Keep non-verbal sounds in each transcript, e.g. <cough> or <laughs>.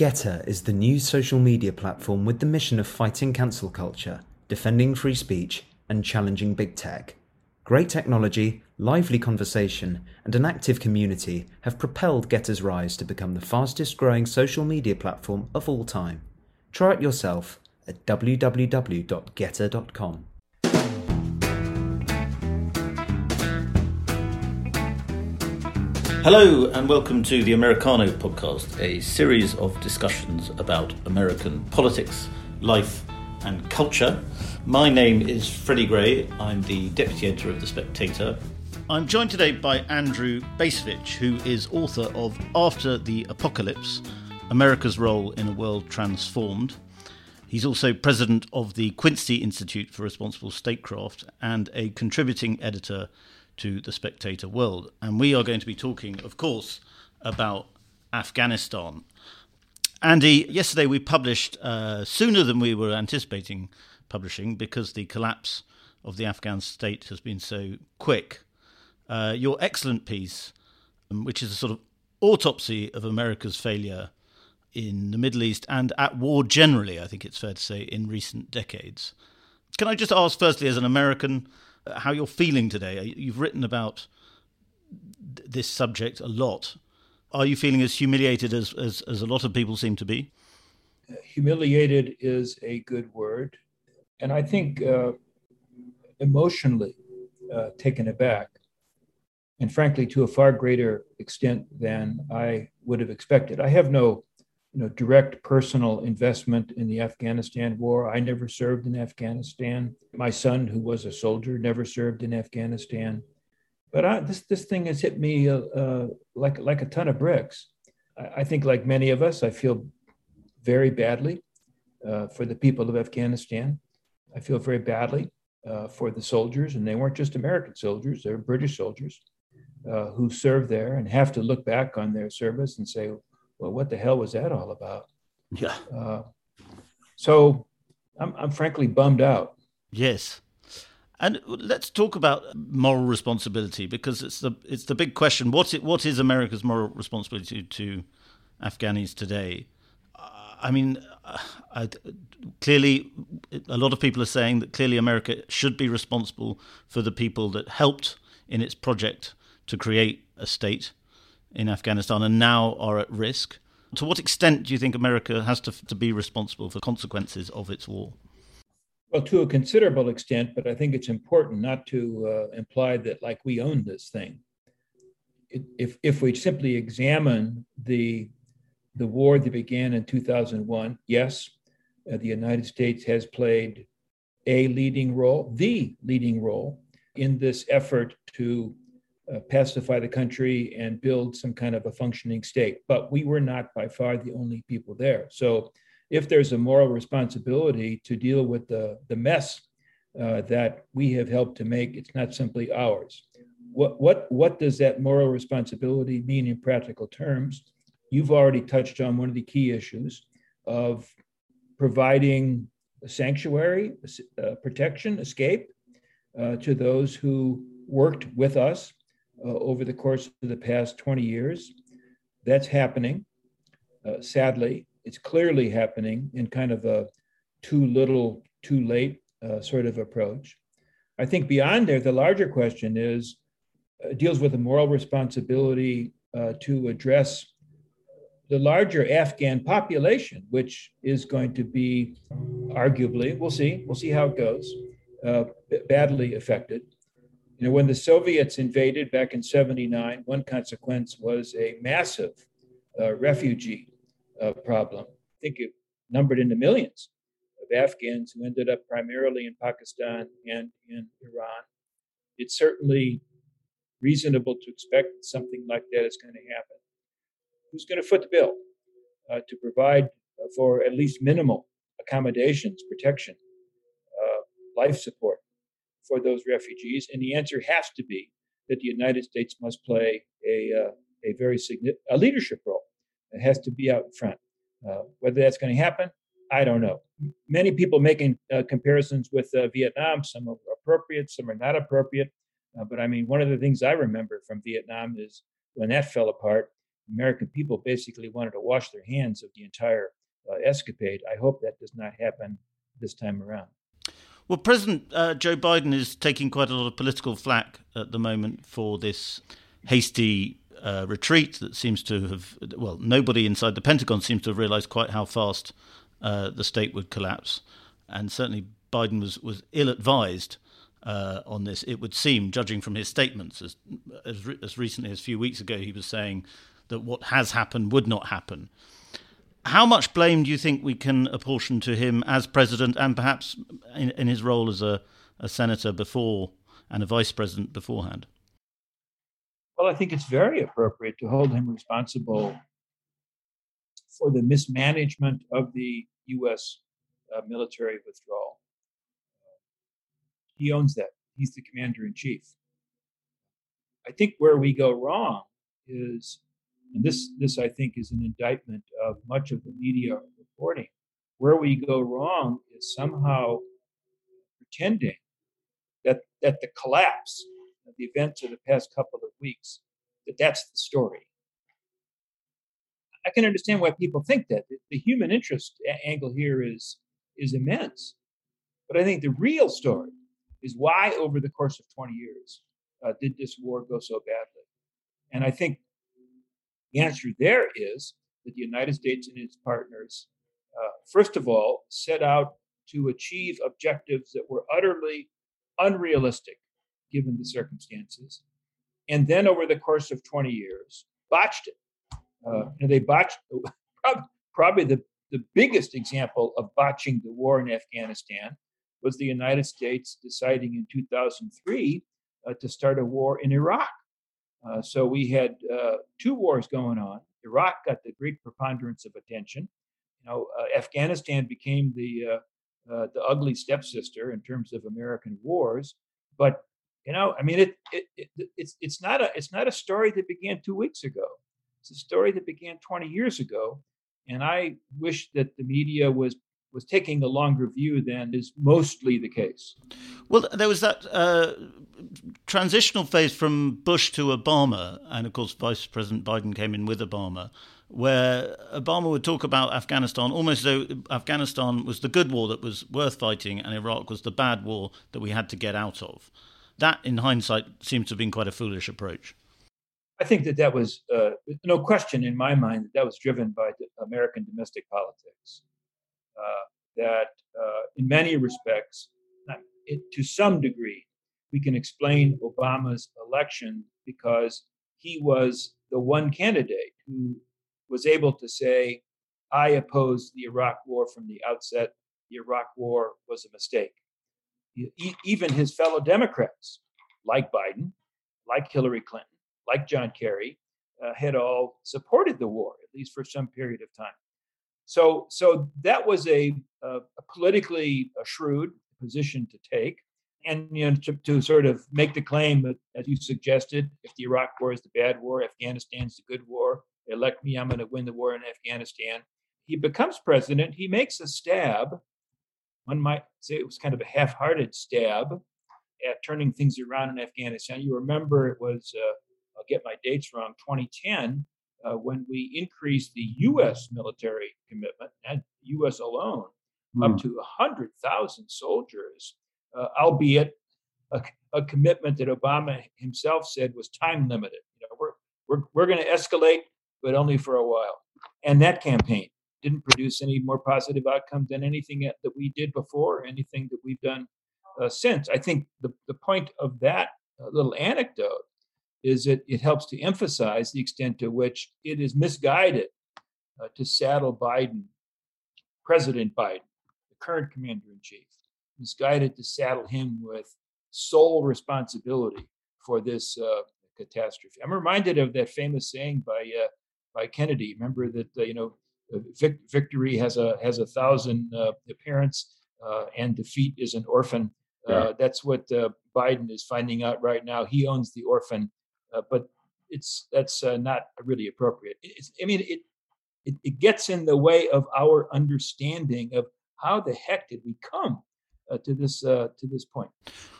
Gettr is the new social media platform with the mission of fighting cancel culture, defending free speech, and challenging big tech. Great technology, lively conversation, and an active community have propelled Gettr's rise to become the fastest growing social media platform of all time. Try it yourself at www.gettr.com. Hello, and welcome to the Americano podcast, a series of discussions about American politics, life, and culture. My name is Freddie Gray. I'm the deputy editor of The Spectator. I'm joined today by Andrew Bacevich, who is author of After the Apocalypse America's Role in a World Transformed. He's also president of the Quincy Institute for Responsible Statecraft and a contributing editor to the Spectator World. And we are going to be talking, of course, about Afghanistan. Andy, yesterday we published uh, sooner than we were anticipating publishing because the collapse of the Afghan state has been so quick. Uh, your excellent piece, um, which is a sort of autopsy of America's failure in the Middle East and at war generally, I think it's fair to say, in recent decades. Can I just ask, firstly, as an American, how you're feeling today. You've written about this subject a lot. Are you feeling as humiliated as, as, as a lot of people seem to be? Humiliated is a good word. And I think uh, emotionally uh, taken aback, and frankly, to a far greater extent than I would have expected. I have no you know, direct personal investment in the Afghanistan war. I never served in Afghanistan. My son, who was a soldier, never served in Afghanistan. But I, this this thing has hit me uh, uh, like like a ton of bricks. I, I, think, like many of us, I feel very badly uh, for the people of Afghanistan. I feel very badly uh, for the soldiers, and they weren't just American soldiers; they were British soldiers uh, who served there and have to look back on their service and say, well, what the hell was that all about? Yeah. Uh, so I'm, I'm frankly bummed out. Yes. And let's talk about moral responsibility because it's the it's the big question. What it, what is America's moral responsibility to Afghanis today? Uh, I mean, uh, I, clearly, a lot of people are saying that clearly America should be responsible for the people that helped in its project to create a state in Afghanistan and now are at risk. To what extent do you think America has to, to be responsible for consequences of its war? Well, to a considerable extent, but I think it's important not to uh, imply that like we own this thing. If if we simply examine the the war that began in 2001, yes, uh, the United States has played a leading role, the leading role in this effort to uh, pacify the country and build some kind of a functioning state. But we were not by far the only people there. So if there's a moral responsibility to deal with the, the mess uh, that we have helped to make, it's not simply ours. What, what, what does that moral responsibility mean in practical terms? You've already touched on one of the key issues of providing a sanctuary, uh, protection, escape uh, to those who worked with us uh, over the course of the past 20 years. That's happening. Uh, sadly, it's clearly happening in kind of a too little, too late uh, sort of approach. I think beyond there, the larger question is uh, deals with a moral responsibility uh, to address the larger Afghan population, which is going to be arguably, we'll see, we'll see how it goes, uh, badly affected. You know, when the Soviets invaded back in 79, one consequence was a massive uh, refugee uh, problem. I think it numbered in the millions of Afghans who ended up primarily in Pakistan and in Iran. It's certainly reasonable to expect something like that is going to happen. Who's going to foot the bill uh, to provide uh, for at least minimal accommodations, protection, uh, life support for those refugees? And the answer has to be that the United States must play a, uh, a very significant a leadership role. It has to be out in front. Uh, whether that's going to happen, I don't know. Many people making uh, comparisons with uh, Vietnam. Some are appropriate, some are not appropriate. Uh, but I mean, one of the things I remember from Vietnam is when that fell apart, American people basically wanted to wash their hands of the entire uh, escapade. I hope that does not happen this time around. Well, President uh, Joe Biden is taking quite a lot of political flack at the moment for this hasty uh, retreat that seems to have, well, nobody inside the Pentagon seems to have realized quite how fast uh, the state would collapse. And certainly Biden was, was ill advised uh, on this, it would seem, judging from his statements. As, as, re- as recently as a few weeks ago, he was saying that what has happened would not happen. How much blame do you think we can apportion to him as president and perhaps in, in his role as a, a senator before and a vice president beforehand? Well, I think it's very appropriate to hold him responsible for the mismanagement of the U.S. Uh, military withdrawal. He owns that. He's the commander in chief. I think where we go wrong is, and this this I think is an indictment of much of the media reporting. Where we go wrong is somehow pretending that that the collapse of the events of the past couple of weeks that that's the story. I can understand why people think that the human interest angle here is is immense, but I think the real story is why, over the course of 20 years, uh, did this war go so badly? And I think the answer there is that the United States and its partners, uh, first of all, set out to achieve objectives that were utterly unrealistic given the circumstances. And then over the course of 20 years, botched it. Uh, and they botched probably the, the biggest example of botching the war in Afghanistan was the United States deciding in 2003 uh, to start a war in Iraq. Uh, so we had uh, two wars going on. Iraq got the great preponderance of attention. You know, uh, Afghanistan became the uh, uh, the ugly stepsister in terms of American wars. But you know, I mean, it, it, it it's it's not a it's not a story that began two weeks ago. It's a story that began 20 years ago. And I wish that the media was was taking a longer view than is mostly the case. Well, there was that uh, transitional phase from Bush to Obama, and of course, Vice President Biden came in with Obama, where Obama would talk about Afghanistan almost as though Afghanistan was the good war that was worth fighting, and Iraq was the bad war that we had to get out of. That, in hindsight, seems to have been quite a foolish approach. I think that that was uh, no question in my mind that that was driven by American domestic politics. Uh, that uh, in many respects, it, to some degree, we can explain Obama's election because he was the one candidate who was able to say, I opposed the Iraq war from the outset. The Iraq war was a mistake. Even his fellow Democrats, like Biden, like Hillary Clinton, like John Kerry, uh, had all supported the war, at least for some period of time. So, so that was a, a, a politically shrewd position to take, and you know, to, to, sort of make the claim that, as you suggested, if the Iraq War is the bad war, Afghanistan's the good war. Elect me, I'm going to win the war in Afghanistan. He becomes president. He makes a stab. One might say it was kind of a half-hearted stab at turning things around in Afghanistan. You remember it was, uh, I'll get my dates wrong, 2010 uh, when we increased the U.S. military commitment, and U.S. alone, mm. up hmm. to 100,000 soldiers, uh, albeit a, a, commitment that Obama himself said was time limited. You know, we're we're we're going to escalate, but only for a while. And that campaign didn't produce any more positive outcome than anything that we did before, anything that we've done uh, since. I think the the point of that uh, little anecdote is that it helps to emphasize the extent to which it is misguided uh, to saddle Biden, President Biden, the current commander in chief, misguided to saddle him with sole responsibility for this uh, catastrophe. I'm reminded of that famous saying by uh, by Kennedy. Remember that uh, you know vic- victory has a has a thousand uh, parents, uh, and defeat is an orphan. Yeah. That's what Biden is finding out right now. He owns the orphan uh, but it's that's uh, not really appropriate. It's, I mean, it, it, it gets in the way of our understanding of how the heck did we come uh, to this uh, to this point.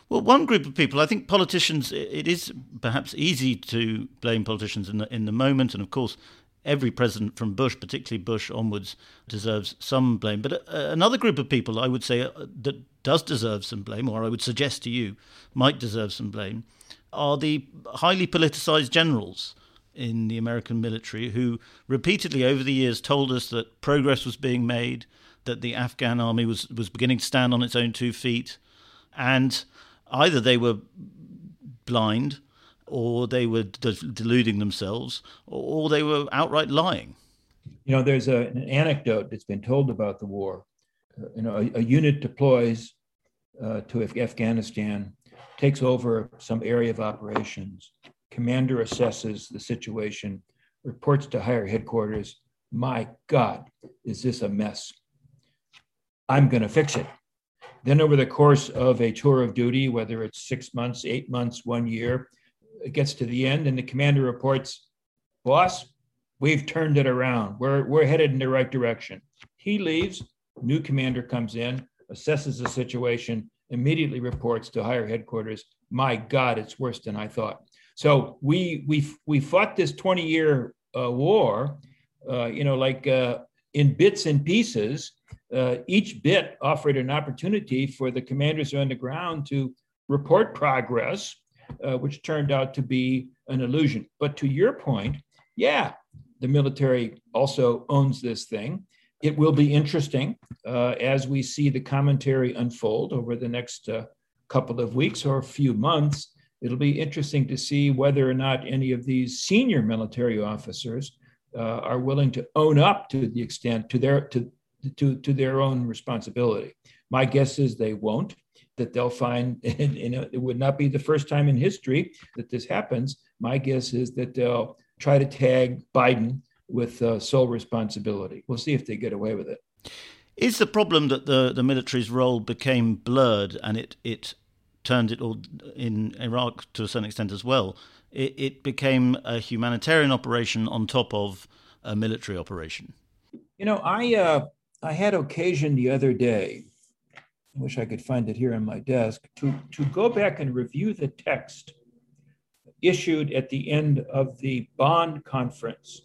Well, one group of people, I think politicians. It is perhaps easy to blame politicians in the in the moment, and of course, every president from Bush, particularly Bush onwards, deserves some blame. But uh, another group of people I would say uh, that does deserve some blame, or I would suggest to you might deserve some blame, are the highly politicized generals in the American military who repeatedly over the years told us that progress was being made, that the Afghan army was, was beginning to stand on its own two feet, and either they were blind or they were de- deluding themselves or they were outright lying. You know, there's a, an anecdote that's been told about the war. Uh, you know, a, a unit deploys uh, to Afghanistan, takes over some area of operations. Commander assesses the situation, reports to higher headquarters. My God, is this a mess? I'm going to fix it. Then, over the course of a tour of duty, whether it's six months, eight months, one year, it gets to the end and the commander reports, Boss, we've turned it around. We're, we're headed in the right direction. He leaves, new commander comes in, assesses the situation, immediately reports to higher headquarters, My God, it's worse than I thought. So we, we, we fought this 20 year uh, war, uh, you know, like uh, in bits and pieces uh, each bit offered an opportunity for the commanders on the ground to report progress, uh, which turned out to be an illusion. But to your point, yeah, the military also owns this thing. It will be interesting uh, as we see the commentary unfold over the next uh, couple of weeks or a few months. It'll be interesting to see whether or not any of these senior military officers uh, are willing to own up to the extent to their to to, to their own responsibility. My guess is they won't, that they'll find, <laughs> and, it would not be the first time in history that this happens. My guess is that they'll try to tag Biden with uh, sole responsibility. We'll see if they get away with it. Is the problem that the, the military's role became blurred and it, it turned it all in Iraq to a certain extent as well? It, it became a humanitarian operation on top of a military operation. You know, I uh, I had occasion the other day, I wish I could find it here on my desk, to, to go back and review the text issued at the end of the Bonn conference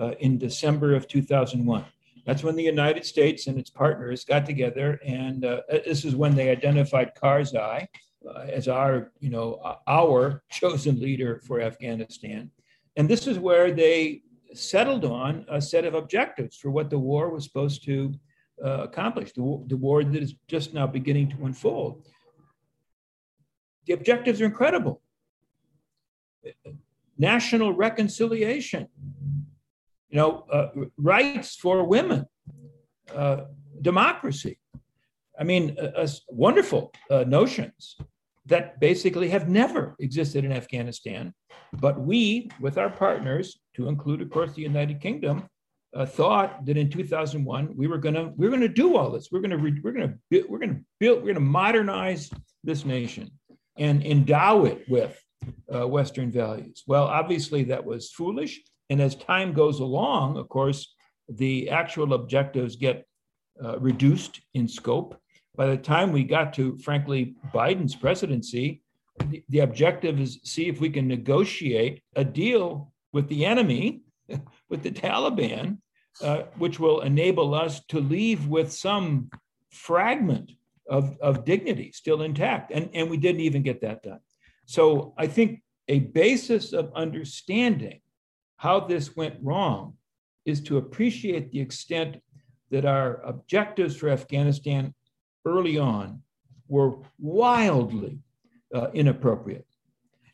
uh, in December of 2001. That's when the United States and its partners got together, and uh, this is when they identified Karzai uh, as our, you know, our <laughs> chosen leader for Afghanistan. And this is where they settled on a set of objectives for what the war was supposed to uh, accomplish, the, the war that is just now beginning to unfold. The objectives are incredible. National reconciliation, you know, uh, rights for women, uh, democracy. I mean, uh, wonderful uh, notions that basically have never existed in Afghanistan. But we, with our partners, to include, of course, the United Kingdom, uh, thought that in 2001 we were gonna we are gonna do all this. We're gonna re- we're gonna we're gonna build we're gonna modernize this nation and endow it with uh, Western values. Well, obviously that was foolish. And as time goes along, of course, the actual objectives get uh, reduced in scope by the time we got to, frankly, Biden's presidency, the, the objective is see if we can negotiate a deal with the enemy, <laughs> with the Taliban, uh, which will enable us to leave with some fragment of, of dignity still intact. And, and we didn't even get that done. So I think a basis of understanding how this went wrong is to appreciate the extent that our objectives for Afghanistan early on were wildly uh, inappropriate.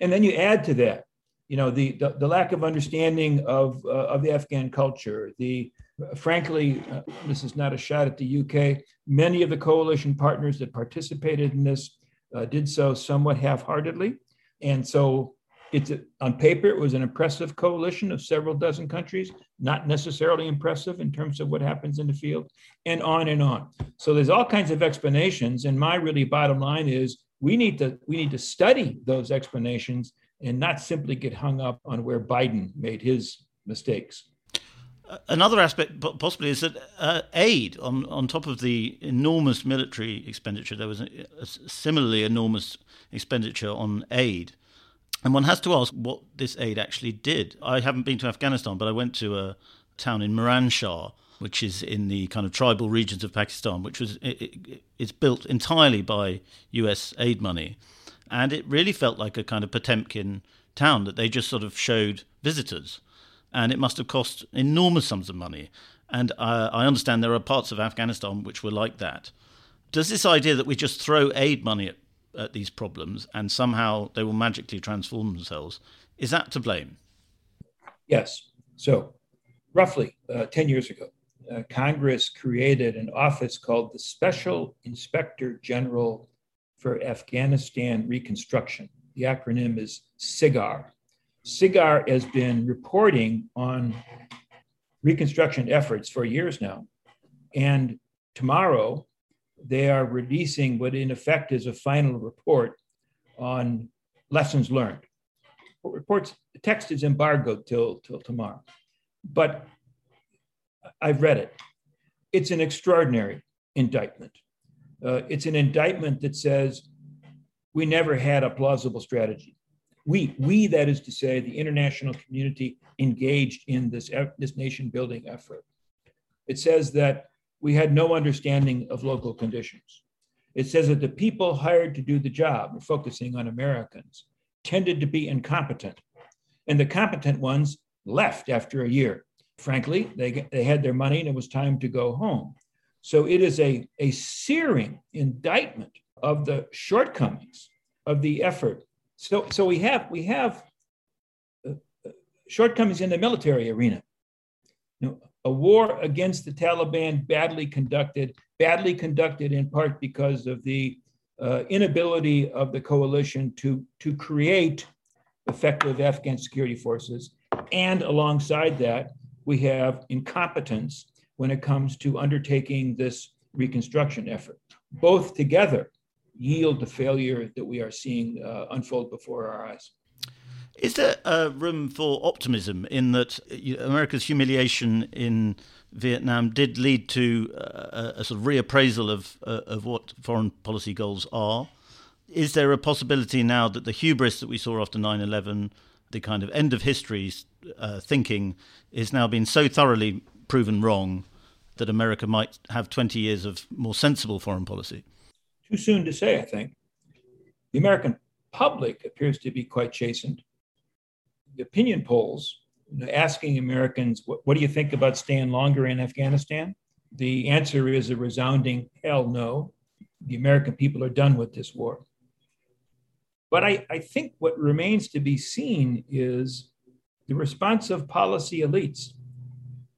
And then you add to that, you know, the, the, the lack of understanding of, uh, of the Afghan culture, the frankly, uh, this is not a shot at the UK. Many of the coalition partners that participated in this uh, did so somewhat half heartedly. And so it's a, on paper, it was an impressive coalition of several dozen countries, not necessarily impressive in terms of what happens in the field, and on and on. So there's all kinds of explanations. And my really bottom line is we need to we need to study those explanations and not simply get hung up on where Biden made his mistakes. Another aspect, possibly, is that uh, aid on on top of the enormous military expenditure, there was a, a similarly enormous expenditure on aid And one has to ask what this aid actually did. I haven't been to Afghanistan, but I went to a town in Miranshah, which is in the kind of tribal regions of Pakistan, which was it, it, it's built entirely by U.S. aid money, and it really felt like a kind of Potemkin town that they just sort of showed visitors, and it must have cost enormous sums of money. And uh, I understand there are parts of Afghanistan which were like that. Does this idea that we just throw aid money at at these problems and somehow they will magically transform themselves. Is that to blame? Yes. So, roughly uh, 10 years ago, uh, Congress created an office called the Special Inspector General for Afghanistan Reconstruction. The acronym is SIGAR. SIGAR has been reporting on reconstruction efforts for years now. And tomorrow, they are releasing what in effect is a final report on lessons learned. Reports, the text is embargoed till, till tomorrow, but I've read it. It's an extraordinary indictment. Uh, it's an indictment that says we never had a plausible strategy. We, we, that is to say, the international community engaged in this, this nation building effort. It says that we had no understanding of local conditions. It says that the people hired to do the job, focusing on Americans, tended to be incompetent. And the competent ones left after a year. Frankly, they, they had their money and it was time to go home. So it is a, a searing indictment of the shortcomings of the effort. So, so we have, we have uh, uh shortcomings in the military arena. You know, a war against the Taliban badly conducted, badly conducted in part because of the uh, inability of the coalition to, to create effective Afghan security forces. And alongside that, we have incompetence when it comes to undertaking this reconstruction effort. Both together yield the failure that we are seeing uh, unfold before our eyes. Is there a room for optimism in that America's humiliation in Vietnam did lead to a, a sort of reappraisal of uh, of what foreign policy goals are? Is there a possibility now that the hubris that we saw after 9/11, the kind of end of history uh, thinking, is now being so thoroughly proven wrong that America might have 20 years of more sensible foreign policy? Too soon to say, I think. The American public appears to be quite chastened opinion polls asking Americans, what, what do you think about staying longer in Afghanistan? The answer is a resounding hell no. The American people are done with this war. But I, I think what remains to be seen is the response of policy elites.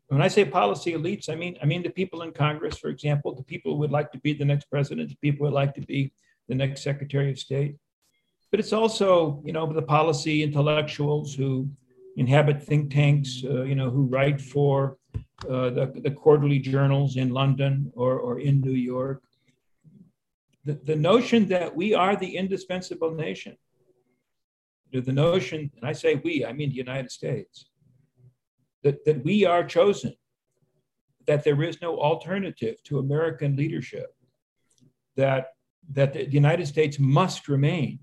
When I say policy elites, I mean I mean the people in Congress, for example, the people who would like to be the next president, the people who would like to be the next Secretary of State but it's also you know the policy intellectuals who inhabit think tanks, uh, you know, who write for uh, the, the quarterly journals in London or, or in New York. The, the notion that we are the indispensable nation, the notion, and I say we, I mean the United States, that, that we are chosen, that there is no alternative to American leadership, that, that the United States must remain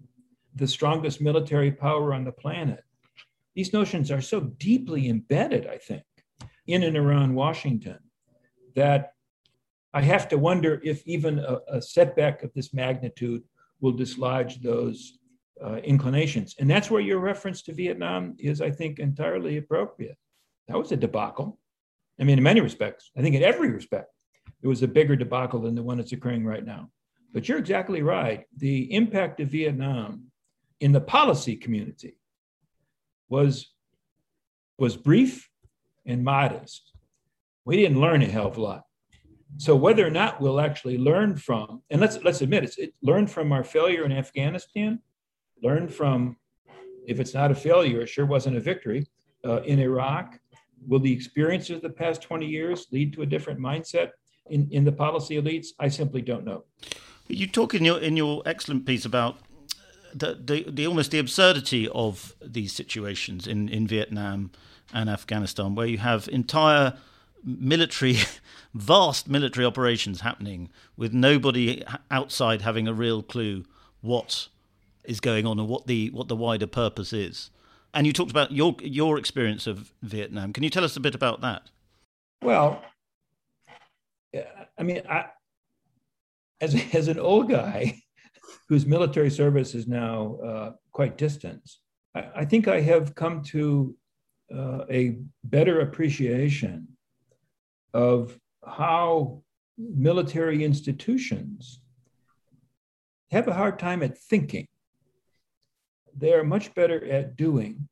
the strongest military power on the planet. These notions are so deeply embedded, I think, in and around Washington that I have to wonder if even a, a setback of this magnitude will dislodge those uh, inclinations. And that's where your reference to Vietnam is, I think, entirely appropriate. That was a debacle. I mean, in many respects, I think in every respect, it was a bigger debacle than the one that's occurring right now. But you're exactly right. The impact of Vietnam in the policy community was, was brief and modest. We didn't learn a hell of a lot. So whether or not we'll actually learn from, and let's let's admit it's it, learn from our failure in Afghanistan, learn from, if it's not a failure, it sure wasn't a victory uh, in Iraq. Will the experiences of the past 20 years lead to a different mindset in, in the policy elites? I simply don't know. You talk in your in your excellent piece about the, the, the almost the absurdity of these situations in, in Vietnam and Afghanistan, where you have entire military, <laughs> vast military operations happening with nobody outside having a real clue what is going on and what the what the wider purpose is. And you talked about your your experience of Vietnam. Can you tell us a bit about that? Well, I mean, I, as as an old guy whose military service is now uh, quite distant, I, I, think I have come to uh, a better appreciation of how military institutions have a hard time at thinking. They are much better at doing.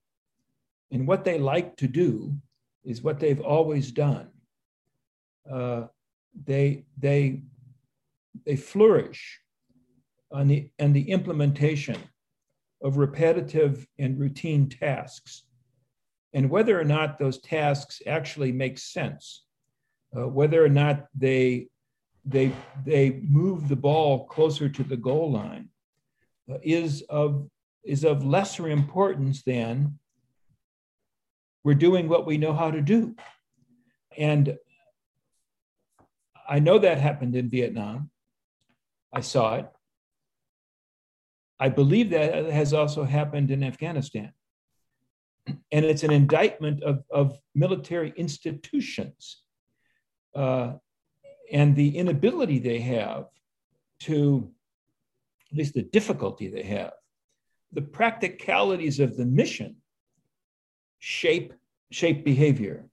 And what they like to do is what they've always done. Uh, they, they, they flourish the, on the implementation of repetitive and routine tasks. And whether or not those tasks actually make sense, uh, whether or not they they they move the ball closer to the goal line uh, is of is of lesser importance than we're doing what we know how to do and i know that happened in vietnam i saw it i believe that has also happened in afghanistan and it's an indictment of, of military institutions uh, and the inability they have to, at least the difficulty they have, the practicalities of the mission shape shape behavior.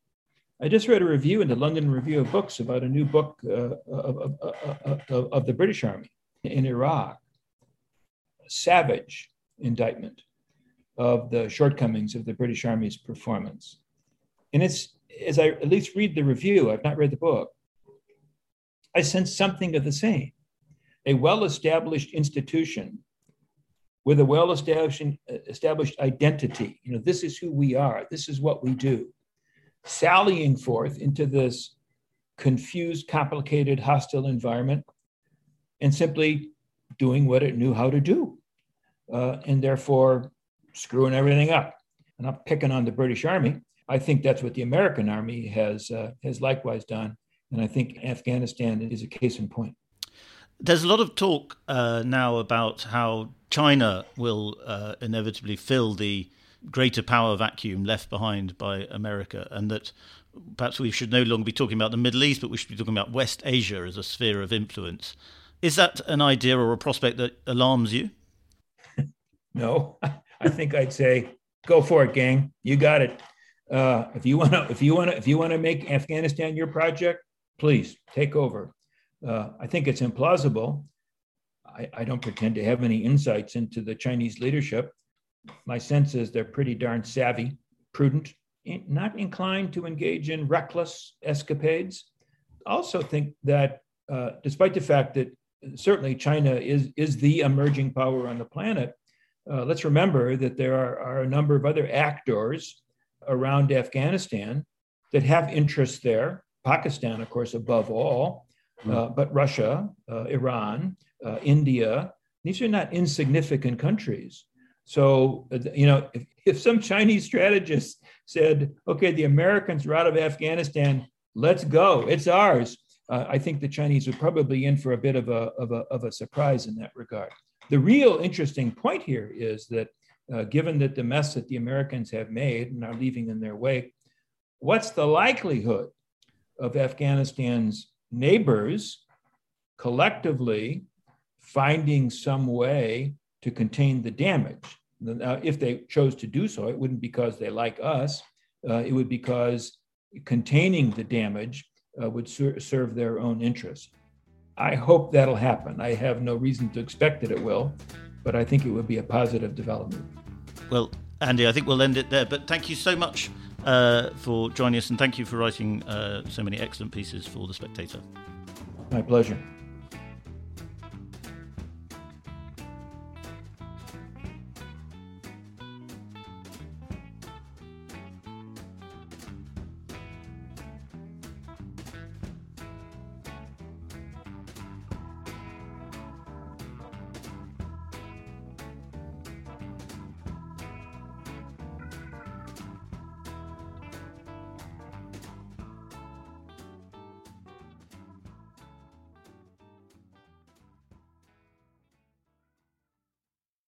I just read a review in the London Review of Books about a new book uh, of, of, of, of, the British Army in Iraq. Savage indictment of the shortcomings of the British Army's performance. And it's, as I at least read the review, I've not read the book, I sense something of the same. A well established institution with a well established identity. You know, this is who we are, this is what we do. Sallying forth into this confused, complicated, hostile environment and simply doing what it knew how to do, uh, and therefore screwing everything up. And I'm picking on the British Army. I think that's what the American Army has, uh, has likewise done and I think Afghanistan is a case in point. There's a lot of talk uh, now about how China will uh, inevitably fill the greater power vacuum left behind by America, and that perhaps we should no longer be talking about the Middle East, but we should be talking about West Asia as a sphere of influence. Is that an idea or a prospect that alarms you? No, <laughs> I think I'd say go for it, gang. You got it. Uh, if you want to, if you want to, if you want to make Afghanistan your project, please take over. Uh, I think it's implausible. I, I, don't pretend to have any insights into the Chinese leadership. My sense is they're pretty darn savvy, prudent, not inclined to engage in reckless escapades. Also, think that uh, despite the fact that certainly China is, is the emerging power on the planet, uh, let's remember that there are, are a number of other actors around Afghanistan that have interests there Pakistan, of course, above all, hmm. uh, but Russia, uh, Iran, uh, India, these are not insignificant countries. So, uh, you know, if, if some Chinese strategist said, okay, the Americans are out of Afghanistan, let's go, it's ours, uh, I think the Chinese would probably in for a bit of a, of a, of a surprise in that regard. The real interesting point here is that uh, given that the mess that the Americans have made and are leaving in their wake, what's the likelihood of Afghanistan's neighbors collectively finding some way to contain the damage. Now, if they chose to do so, it wouldn't because they like us, uh, it would because containing the damage uh, would ser- serve their own interests. I hope that'll happen. I have no reason to expect that it will, but I think it would be a positive development. Well, Andy, I think we'll end it there, but thank you so much uh, for joining us, and thank you for writing uh, so many excellent pieces for The Spectator. My pleasure.